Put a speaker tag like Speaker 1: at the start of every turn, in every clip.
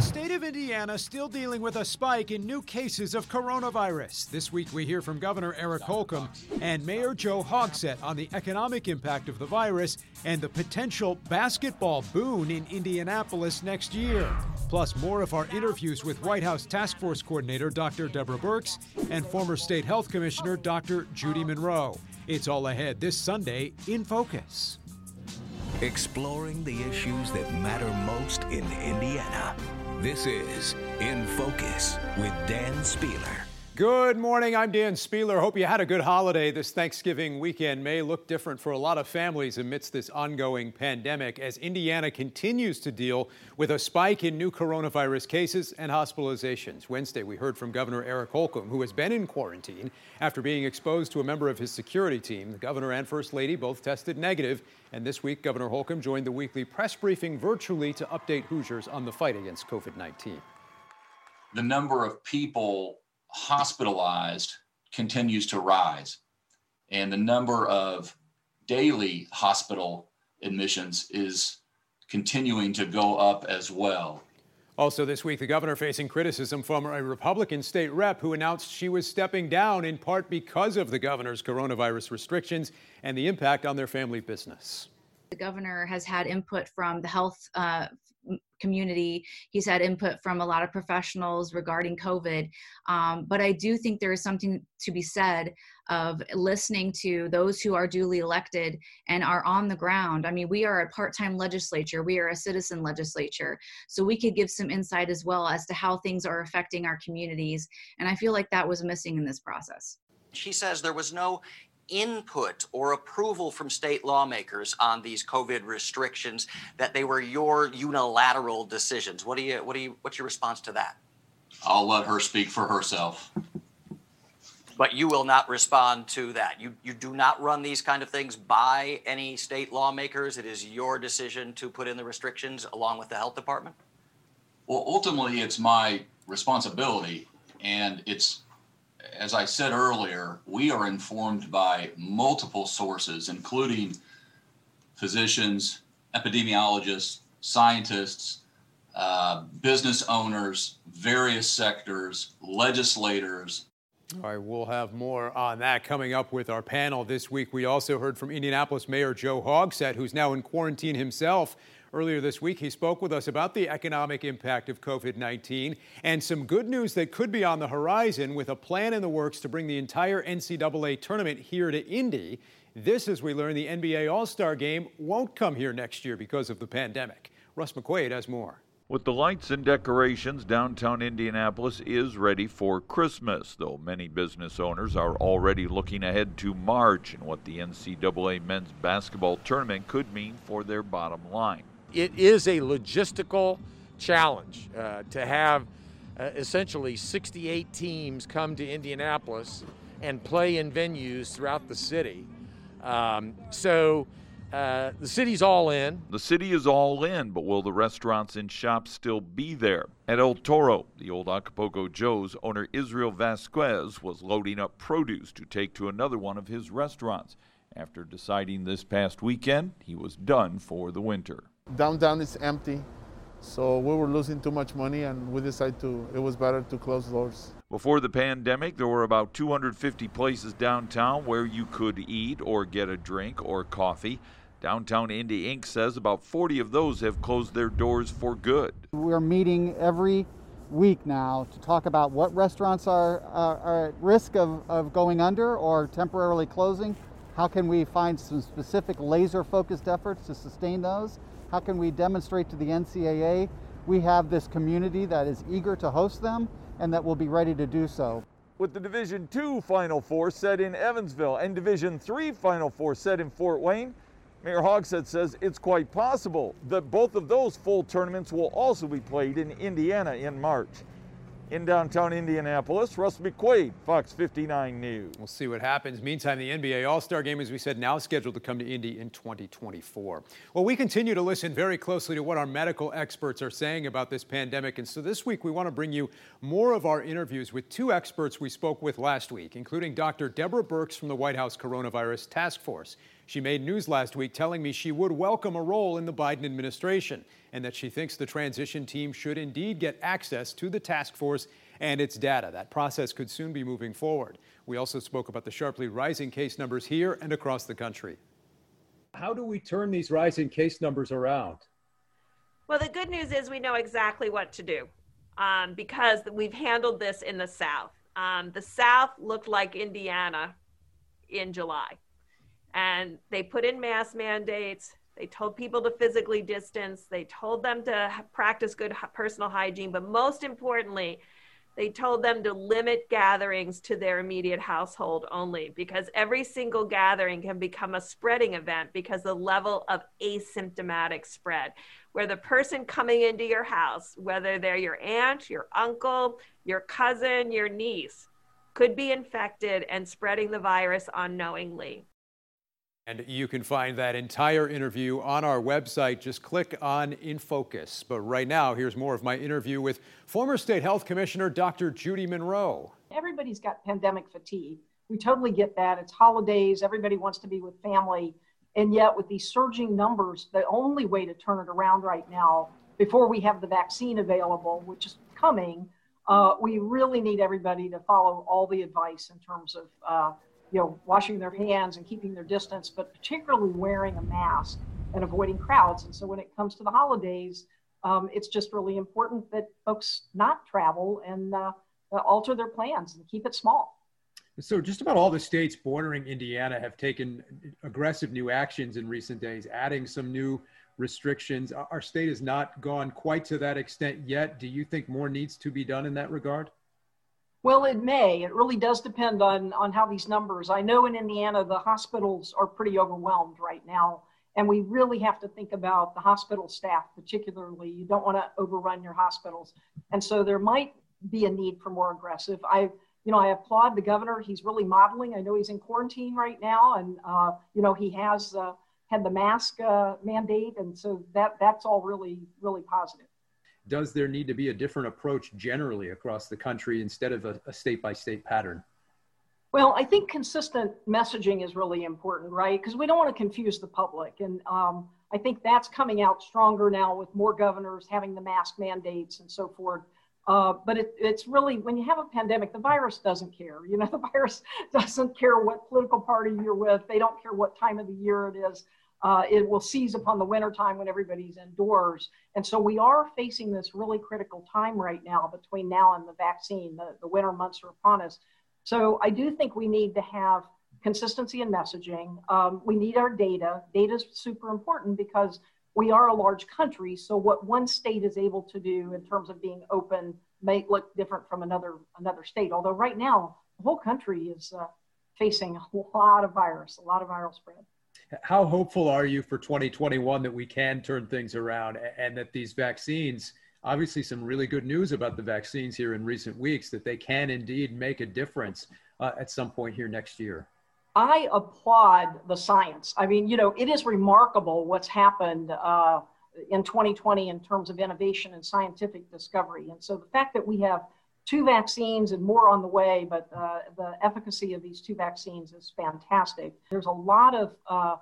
Speaker 1: The state of Indiana still dealing with a spike in new cases of coronavirus. This week we hear from Governor Eric Holcomb and Mayor Joe Hogsett on the economic impact of the virus and the potential basketball boon in Indianapolis next year. Plus, more of our interviews with White House Task Force Coordinator Dr. Deborah Birx and former State Health Commissioner Dr. Judy Monroe. It's all ahead this Sunday in Focus.
Speaker 2: Exploring the issues that matter most in Indiana. This is In Focus with Dan Spehler.
Speaker 1: Good morning. I'm Dan Spehler. Hope you had a good holiday. This Thanksgiving weekend may look different for a lot of families amidst this ongoing pandemic as Indiana continues to deal with a spike in new coronavirus cases and hospitalizations. Wednesday, we heard from Governor Eric Holcomb, who has been in quarantine after being exposed to a member of his security team. The governor and first lady both tested negative, and this week, Governor Holcomb joined the weekly press briefing virtually to update Hoosiers on the fight against COVID 19.
Speaker 3: The number of people hospitalized continues to rise, and the number of daily hospital admissions is continuing to go up as well.
Speaker 1: Also, this week, the governor facing criticism from a Republican state rep who announced she was stepping down in part because of the governor's coronavirus restrictions and the impact on their family business.
Speaker 4: The governor has had input from the health uh, community. He's had input from a lot of professionals regarding COVID. Um, but I do think there is something to be said of listening to those who are duly elected and are on the ground. I mean, we are a part time legislature, we are a citizen legislature. So we could give some insight as well as to how things are affecting our communities. And I feel like that was missing in this process.
Speaker 5: She says there was no input or approval from state lawmakers on these COVID restrictions, that they were your unilateral decisions. What do you, what do you, what's your response to that?
Speaker 3: I'll let her speak for herself.
Speaker 5: But you will not respond to that. You, you do not run these kind of things by any state lawmakers. It is your decision to put in the restrictions along with the health department?
Speaker 3: Well, ultimately, it's my responsibility, and it's as I said earlier, we are informed by multiple sources, including physicians, epidemiologists, scientists, uh, business owners, various sectors, legislators.
Speaker 1: All right, we'll have more on that coming up with our panel this week. We also heard from Indianapolis Mayor Joe Hogsett, who's now in quarantine himself Earlier this week, he spoke with us about the economic impact of COVID 19 and some good news that could be on the horizon with a plan in the works to bring the entire NCAA tournament here to Indy. This, as we learn, the NBA All Star game won't come here next year because of the pandemic. Russ McQuaid has more.
Speaker 6: With the lights and decorations, downtown Indianapolis is ready for Christmas, though many business owners are already looking ahead to March and what the NCAA men's basketball tournament could mean for their bottom line
Speaker 7: it is a logistical challenge uh, to have uh, essentially 68 teams come to Indianapolis and play in venues throughout the city. Um, so uh, the city's all in.
Speaker 6: The city is all in, but will the restaurants and shops still be there? At El Toro, the old Acapulco Joe's owner Israel Vasquez was loading up produce to take to another one of his restaurants. After deciding this past weekend, he was done for the winter
Speaker 8: downtown is empty. So we were losing too much money and we decided to, it was better to close doors.
Speaker 6: Before the pandemic, there were about 250 places downtown where you could eat or get a drink or coffee. Downtown Indy Inc. says about 40 of those have closed their doors for good.
Speaker 9: We're meeting every week now to talk about what restaurants are, uh, are at risk of, of going under or temporarily closing. How can we find some specific laser focused efforts to sustain those? How can we demonstrate to the NCAA we have this community that is eager to host them and that will be ready to do so?
Speaker 6: With the Division II Final Four set in Evansville and Division III Final Four set in Fort Wayne, Mayor Hogsett says it's quite possible that both of those full tournaments will also be played in Indiana in March in downtown Indianapolis. Russ McQuaid, Fox 59 News.
Speaker 1: We'll see what happens. Meantime, the NBA All Star game, as we said, now scheduled to come to Indy in 2024. Well, we continue to listen very closely to what our medical experts are saying about this pandemic. And so this week, we want to bring you more of our interviews with two experts we spoke with last week, including Dr. Deborah Birx from the White House Coronavirus Task Force. She made news last week telling me she would welcome a role in the Biden administration and that she thinks the transition team should indeed get access to the task force and its data. That process could soon be moving forward. We also spoke about the sharply rising case numbers here and across the country.
Speaker 10: How do we turn these rising case numbers around?
Speaker 11: Well, the good news is we know exactly what to do um, because we've handled this in the South. Um, the South looked like Indiana in July and they put in mask mandates. They told people to physically distance. They told them to practice good personal hygiene. But most importantly, they told them to limit gatherings to their immediate household only because every single gathering can become a spreading event because the level of asymptomatic spread, where the person coming into your house, whether they're your aunt, your uncle, your cousin, your niece, could be infected and spreading the virus unknowingly.
Speaker 1: And you can find that entire interview on our website. Just click on In Focus. But right now, here's more of my interview with former State Health Commissioner Dr. Judy Monroe.
Speaker 12: Everybody's got pandemic fatigue. We totally get that. It's holidays, everybody wants to be with family. And yet, with these surging numbers, the only way to turn it around right now, before we have the vaccine available, which is coming, uh, we really need everybody to follow all the advice in terms of uh, you know, washing their hands and keeping their distance, but particularly wearing a mask and avoiding crowds. And so when it comes to the holidays, um, it's just really important that folks not travel and uh, alter their plans and keep it small.
Speaker 10: So, just about all the states bordering Indiana have taken aggressive new actions in recent days, adding some new restrictions. Our state has not gone quite to that extent yet. Do you think more needs to be done in that regard?
Speaker 12: Well, it may. It really does depend on, on how these numbers. I know in Indiana, the hospitals are pretty overwhelmed right now. And we really have to think about the hospital staff, particularly. You don't want to overrun your hospitals. And so there might be a need for more aggressive. I, you know, I applaud the governor. He's really modeling. I know he's in quarantine right now, and uh, you know he has uh, had the mask uh, mandate, and so that that's all really really positive
Speaker 10: does there need to be a different approach generally across the country instead of a, state by state pattern?
Speaker 12: Well, I think consistent messaging is really important, right? Because we don't want to confuse the public. And um, I think that's coming out stronger now with more governors having the mask mandates and so forth. Uh, but it, it's really when you have a pandemic, the virus doesn't care. You know, the virus doesn't care what political party you're with. They don't care what time of the year it is uh, it will seize upon the wintertime when everybody's indoors. And so we are facing this really critical time right now between now and the vaccine. The, the winter months are upon us. So I do think we need to have consistency in messaging. Um, we need our data. Data is super important because we are a large country. So what one state is able to do in terms of being open may look different from another another state. Although right now the whole country is uh, facing a lot of virus, a lot of viral spread
Speaker 10: how hopeful are you for 2021 that we can turn things around and that these vaccines obviously some really good news about the vaccines here in recent weeks that they can indeed make a difference uh, at some point here next year?
Speaker 12: I applaud the science. I mean you know it is remarkable what's happened uh, in 2020 in terms of innovation and scientific discovery. And so the fact that we have two vaccines and more on the way, but uh, the efficacy of these two vaccines is fantastic. There's a lot of uh,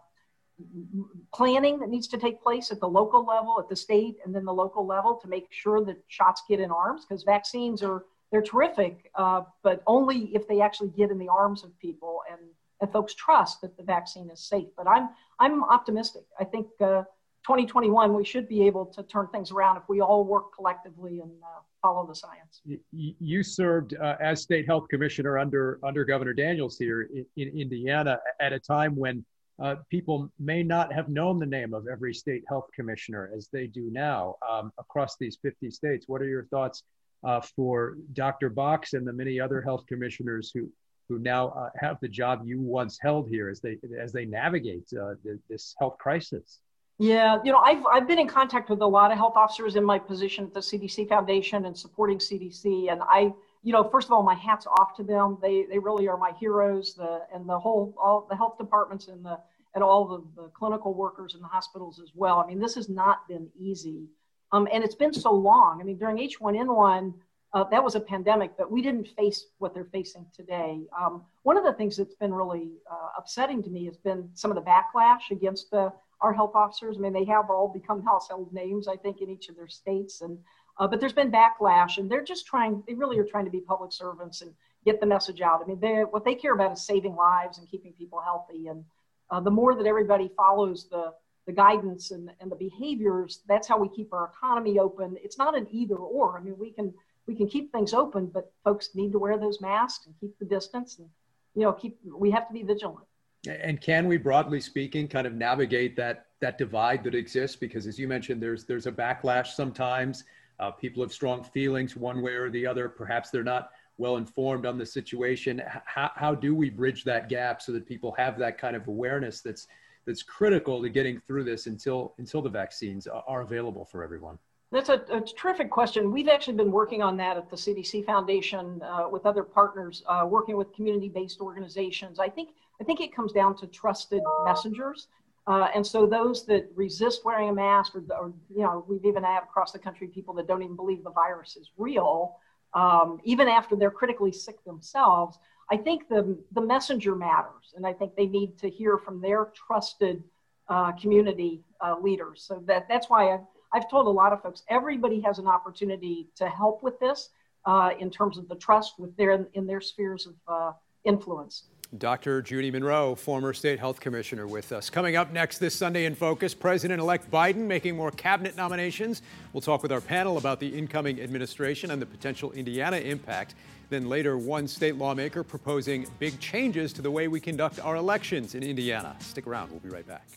Speaker 12: planning that needs to take place at the local level, at the state, and then the local level to make sure that shots get in arms because vaccines are they're terrific, uh, but only if they actually get in the arms of people and and folks trust that the vaccine is safe. But I'm I'm optimistic. I think uh, 2021 we should be able to turn things around if we all work collectively and uh, follow the science.
Speaker 10: You served uh, as state health commissioner under under Governor Daniels here in, in Indiana at a time when uh, people may not have known the name of every state health commissioner as they do now um, across these 50 states. What are your thoughts uh, for Dr. Box and the many other health commissioners who who now uh, have the job you once held here as they as they navigate uh, the, this health crisis?
Speaker 12: Yeah, you know, I've, I've been in contact with a lot of health officers in my position at the CDC Foundation and supporting CDC. And I, you know, first of all, my hat's off to them. They, they really are my heroes. The, and the whole, all the health departments and the, and all the, the clinical workers in the hospitals as well. I mean, this has not been easy. Um, and it's been so long. I mean, during H1N1, uh, that was a pandemic, but we didn't face what they're facing today. Um, one of the things that's been really uh, upsetting to me has been some of the backlash against the, our health officers. I mean, they have all become household names, I think, in each of their states. And uh, but there's been backlash, and they're just trying. They really are trying to be public servants and get the message out. I mean, they, what they care about is saving lives and keeping people healthy. And uh, the more that everybody follows the the guidance and, and the behaviors, that's how we keep our economy open. It's not an either or. I mean, we can we can keep things open, but folks need to wear those masks and keep the distance and you know keep we have to be vigilant.
Speaker 1: And can we, broadly speaking, kind of navigate that that divide that exists? Because as you mentioned, there's there's a backlash sometimes. Uh, people have strong feelings one way or the other. Perhaps they're not well informed on the situation. How, how do we bridge that gap so that people have that kind of awareness that's that's critical to getting through this until until the vaccines are available for everyone?
Speaker 12: That's a, a terrific question. We've actually been working on that at the CDC Foundation uh, with other partners, uh, working with community-based organizations. I think I think it comes down to trusted messengers. Uh, and so those that resist wearing a mask, or, or, you know, we've even had across the country people that don't even believe the virus is real, um, even after they're critically sick themselves. I think the the messenger matters, and I think they need to hear from their trusted uh, community uh, leaders. So that that's why I've, I've told a lot of folks everybody has an opportunity to help with this uh, in terms of the trust with their in their spheres of uh, influence.
Speaker 1: Dr. Judy Monroe, former state health commissioner, with us. Coming up next this Sunday in Focus, President elect Biden making more cabinet nominations. We'll talk with our panel about the incoming administration and the potential Indiana impact. Then later, one state lawmaker proposing big changes to the way we conduct our elections in Indiana. Stick around, we'll be right back.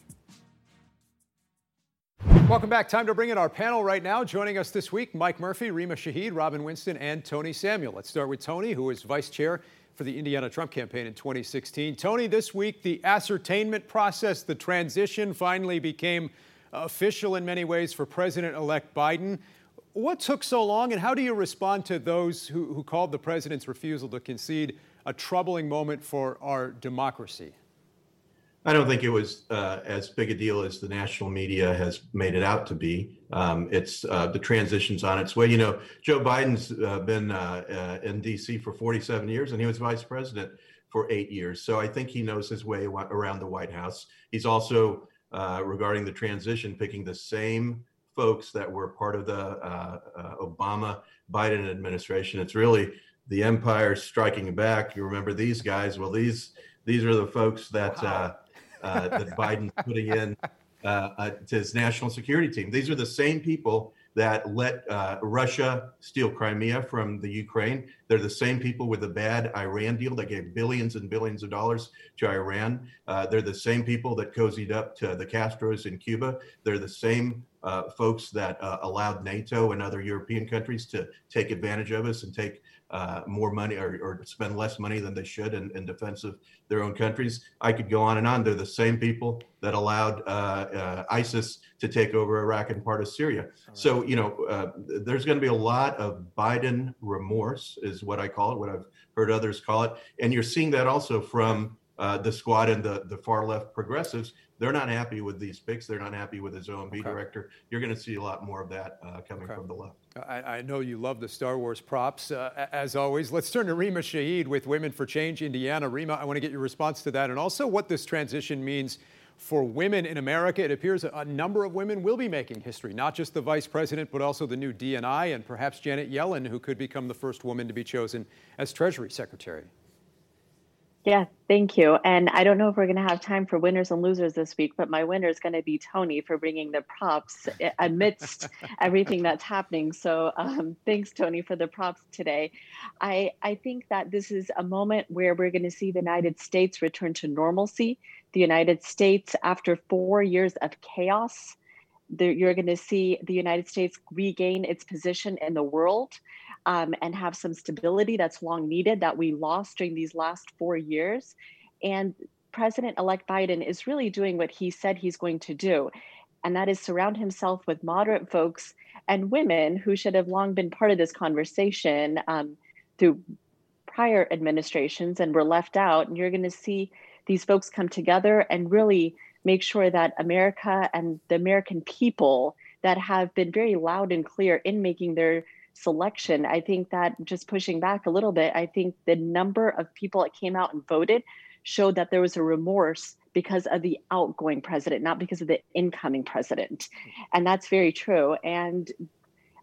Speaker 1: Welcome back. Time to bring in our panel right now. Joining us this week, Mike Murphy, Rima Shahid, Robin Winston, and Tony Samuel. Let's start with Tony, who is vice chair for the Indiana Trump campaign in 2016. Tony, this week, the ascertainment process, the transition finally became official in many ways for President elect Biden. What took so long, and how do you respond to those who, who called the president's refusal to concede a troubling moment for our democracy?
Speaker 13: I don't think it was uh, as big a deal as the national media has made it out to be. Um, it's uh, the transition's on its way. You know, Joe Biden's uh, been uh, uh, in D.C. for 47 years, and he was vice president for eight years. So I think he knows his way around the White House. He's also, uh, regarding the transition, picking the same folks that were part of the Obama Biden administration. It's really the empire striking back. You remember these guys? Well, these these are the folks that. Wow uh, that Biden's putting in uh, uh, to his national security team. These are the same people that let uh, Russia steal Crimea from the Ukraine. They're the same people with the bad Iran deal that gave billions and billions of dollars to Iran. Uh, they're the same people that cozied up to the Castros in Cuba. They're the same uh, folks that uh, allowed NATO and other European countries to take advantage of us and take uh, more money or, or, spend less money than they should in, in, defense of their own countries. I could go on and on. They're the same people that allowed uh, uh, ISIS to take over Iraq and part of Syria. Right. So, you know, uh, there's going to be a lot of Biden remorse, is what I call it, what I've heard others call it. And you're seeing that also from uh, the squad and the, the far left progressives they're not happy with these picks. They're not happy with his OMB okay. director. You're going to see a lot more of that uh, coming okay. from the left.
Speaker 1: I, I, know you love the Star Wars props, uh, as always. Let's turn to Rima Shahid with Women for Change Indiana. Rima, I want to get your response to that and also what this transition means for women in America. It appears a number of women will be making history, not just the vice president, but also the new DNI and perhaps Janet Yellen, who could become the first woman to be chosen as Treasury Secretary.
Speaker 14: Yeah, thank you. And I don't know if we're going to have time for winners and losers this week, but my winner is going to be Tony for bringing the props amidst everything that's happening. So um, thanks, Tony, for the props today. I, I think that this is a moment where we're going to see the United States return to normalcy. The United States, after four years of chaos, the, you're going to see the United States regain its position in the world um, and have some stability that's long needed that we lost during these last four years. And President elect Biden is really doing what he said he's going to do, and that is surround himself with moderate folks and women who should have long been part of this conversation um, through prior administrations and were left out. And you're going to see these folks come together and really make sure that America and the American people that have been very loud and clear in making their selection, I think that just pushing back a little bit, I think the number of people that came out and voted showed that there was a remorse because of the outgoing president, not because of the incoming president. And that's very true. And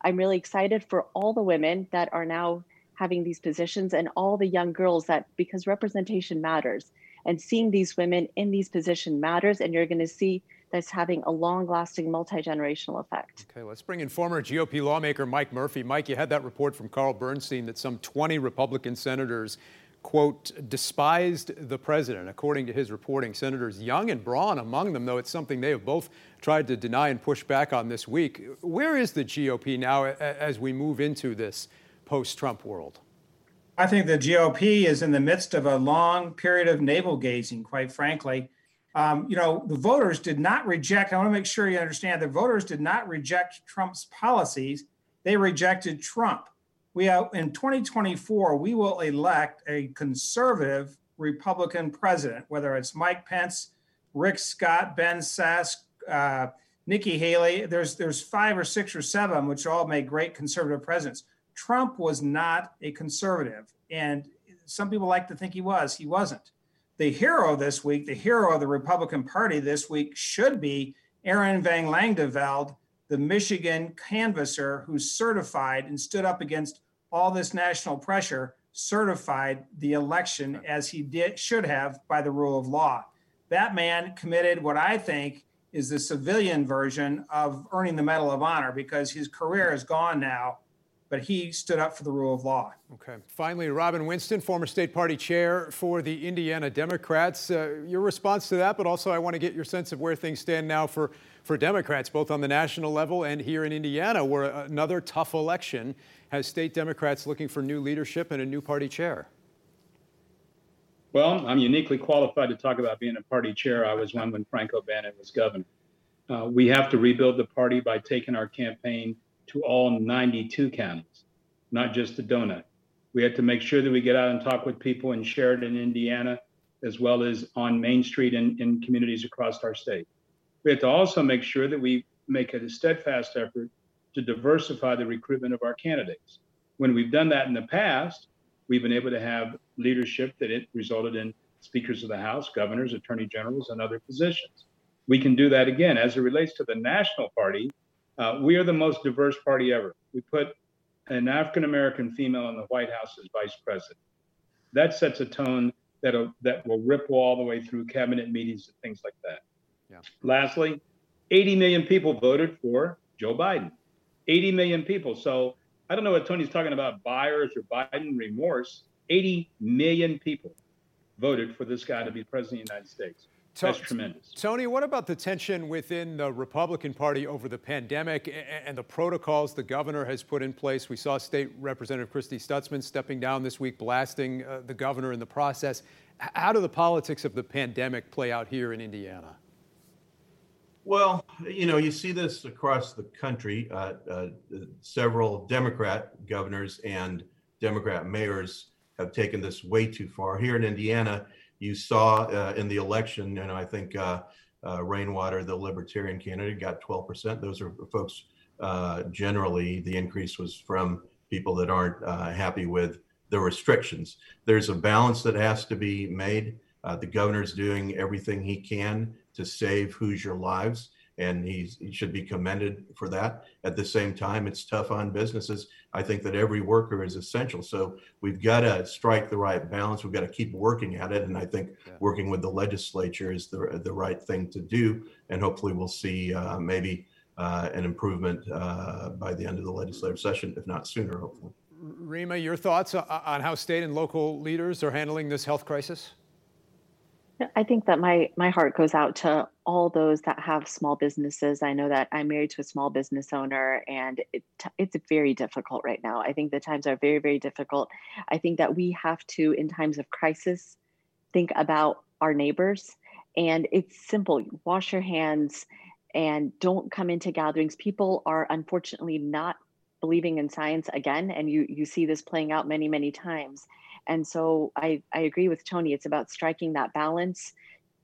Speaker 14: I'm really excited for all the women that are now having these positions and all the young girls that because representation matters and seeing these women in these positions matters and you're going to see that's having a long-lasting multi-generational effect.
Speaker 1: Okay, let's bring in former GOP lawmaker Mike Murphy. Mike, you had that report from Carl Bernstein that some 20 Republican senators quote, despised the president, according to his reporting. Senators Young and Braun among them, though it's something they have both tried to deny and push back on this week. Where is the GOP now as we move into this post Trump world?
Speaker 15: I think the GOP is in the midst of a long period of navel gazing, quite frankly. Um, you know, the voters did not reject, I want to make sure you understand the voters did not reject Trump's policies, they rejected Trump. We have in 2024 we will elect a conservative republican president whether it's mike pence rick scott ben sasse uh, nikki haley. There's there's five or six or seven which all make great conservative presidents. Trump was not a conservative and some people like to think he was. He wasn't the hero this week the hero of the republican party this week should be aaron van langevelde the michigan canvasser who certified and stood up against all this national pressure, certified the election as he did should have by the rule of law. That man committed what I think is the civilian version of earning the Medal of Honor because his career is gone now, but he stood up for the rule of law.
Speaker 1: Okay. Finally, Robin Winston, former state party chair for the Indiana Democrats. Uh, your response to that, but also I want to get your sense of where things stand now for, for Democrats, both on the national level and here in Indiana, where another tough election has state Democrats looking for new leadership and a new party chair?
Speaker 16: Well, I'm uniquely qualified to talk about being a party chair. I was one when Frank O'Bannon was governor. Uh, we have to rebuild the party by taking our campaign to all 92 counties, not just the donut. We have to make sure that we get out and talk with people in Sheridan, Indiana, as well as on Main Street and in communities across our state. We have to also make sure that we make a steadfast effort to diversify the recruitment of our candidates. When we've done that in the past, we've been able to have leadership that it resulted in speakers of the House, governors, attorney generals, and other positions. We can do that again. As it relates to the national party, uh, we are the most diverse party ever. We put an African American female in the White House as vice president. That sets a tone that'll, that will ripple all the way through cabinet meetings and things like that. Yeah. Lastly, 80 million people voted for Joe Biden. 80 million people. So I don't know what Tony's talking about buyers or Biden remorse. 80 million people voted for this guy to be president of the United States. That's tremendous.
Speaker 1: Tony, what about the tension within the Republican Party over the pandemic and the protocols the governor has put in place? We saw State Representative Christy Stutzman stepping down this week, blasting uh, the governor in the process. How do the politics of the pandemic play out here in Indiana?
Speaker 13: Well, you know, you see this across the country. Uh, uh, several Democrat governors and Democrat mayors have taken this way too far. Here in Indiana, you saw uh, in the election, and I think uh, uh, Rainwater, the Libertarian candidate, got 12%. Those are folks uh, generally, the increase was from people that aren't happy with the restrictions. There's a balance that has to be made. the governor's doing everything he can to save Hoosier lives, and he's, he should be commended for that. At the same time, it's tough on businesses. I think that every worker is essential. So we've got to strike the right balance. We've got to keep working at it, and I think yeah. working with the legislature is the the right thing to do. And hopefully, we'll see uh, maybe uh, an improvement uh, by the end of the legislative session, if not sooner. Hopefully.
Speaker 1: Rima, your thoughts on how state and local leaders are handling this health crisis?
Speaker 14: I think that my my heart goes out to all those that have small businesses. I know that I'm married to a small business owner, and it, it's very difficult right now. I think the times are very very difficult. I think that we have to, in times of crisis, think about our neighbors, and it's simple: wash your hands and don't come into gatherings. People are unfortunately not believing in science again, and you you see this playing out many many times and so I, I agree with Tony. It's about striking that balance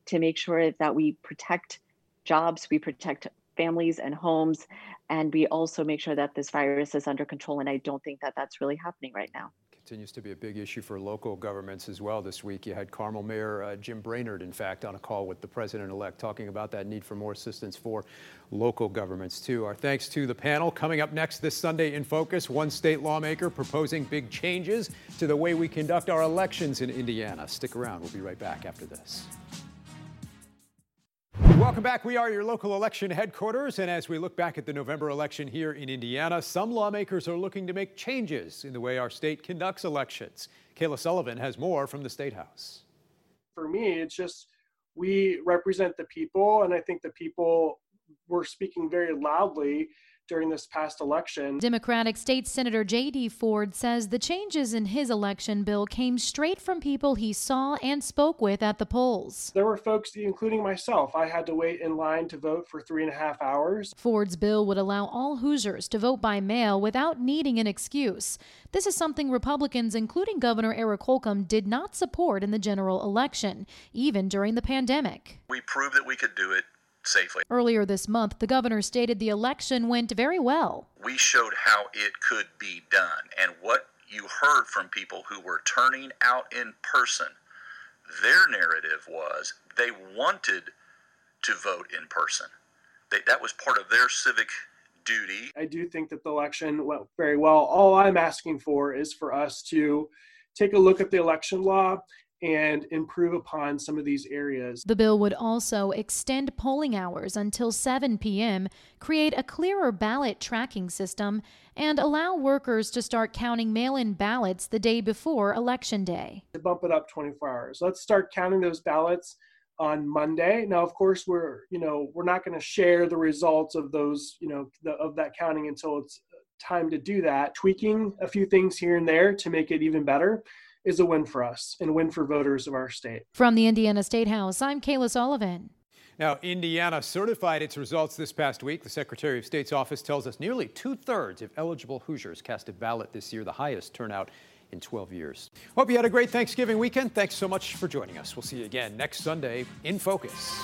Speaker 14: to make sure that we protect jobs, we protect families and homes. And we also make sure that this virus is under control. And I don't think that that's really happening right now
Speaker 1: continues to be a big issue for local governments as well this week. You had Carmel Mayor uh, Jim Brainard, in fact, on a call with the president-elect talking about that need for more assistance for local governments, too. Our thanks to the panel. Coming up next this Sunday in Focus, one state lawmaker proposing big changes to the way we conduct our elections in Indiana. Stick around. We'll be right back after this. Welcome back. We are your local election headquarters. And as we look back at the November election here in Indiana, some lawmakers are looking to make changes in the way our state conducts elections. Kayla Sullivan has more from the State House.
Speaker 17: For me, it's just we represent the people, and I think the people were speaking very loudly during this past election.
Speaker 18: Democratic State Senator J.D. Ford says the changes in his election bill came straight from people he saw and spoke with at the polls.
Speaker 17: There were folks, including myself, I had to wait in line to vote for three and a half hours.
Speaker 18: Ford's bill would allow all Hoosiers to vote by mail without needing an excuse. This is something Republicans, including Governor Eric Holcomb, did not support in the general election, even during the pandemic.
Speaker 19: We proved that we could do it safely.
Speaker 18: Earlier this month, the governor stated the election went very well.
Speaker 19: We showed how it could be done, and what you heard from people who were turning out in person, their narrative was they wanted to vote in person. They, that was part of their civic duty.
Speaker 17: I do think that the election went very well. All I'm asking for is for us to take a look at the election law and improve upon some of these areas.
Speaker 18: The bill would also extend polling hours until 7 p.m., create a clearer ballot tracking system, and allow workers to start counting mail in ballots the day before Election Day.
Speaker 17: To bump it up 24 hours. Let's start counting those ballots on Monday. Now, of course, we're you know we're not going to share the results of those you know the, of that counting until it's uh, time to do that. Tweaking a few things here and there to make it even better is a win for us and a win for voters of our state.
Speaker 18: From the Indiana State House, I'm Kayla Sullivan.
Speaker 1: Now, Indiana certified its results this past week. The Secretary of State's office tells us nearly two thirds of eligible Hoosiers cast a ballot this year, the highest turnout in 12 years. Hope you had a great Thanksgiving weekend. Thanks so much for joining us. We'll see you again next Sunday in Focus.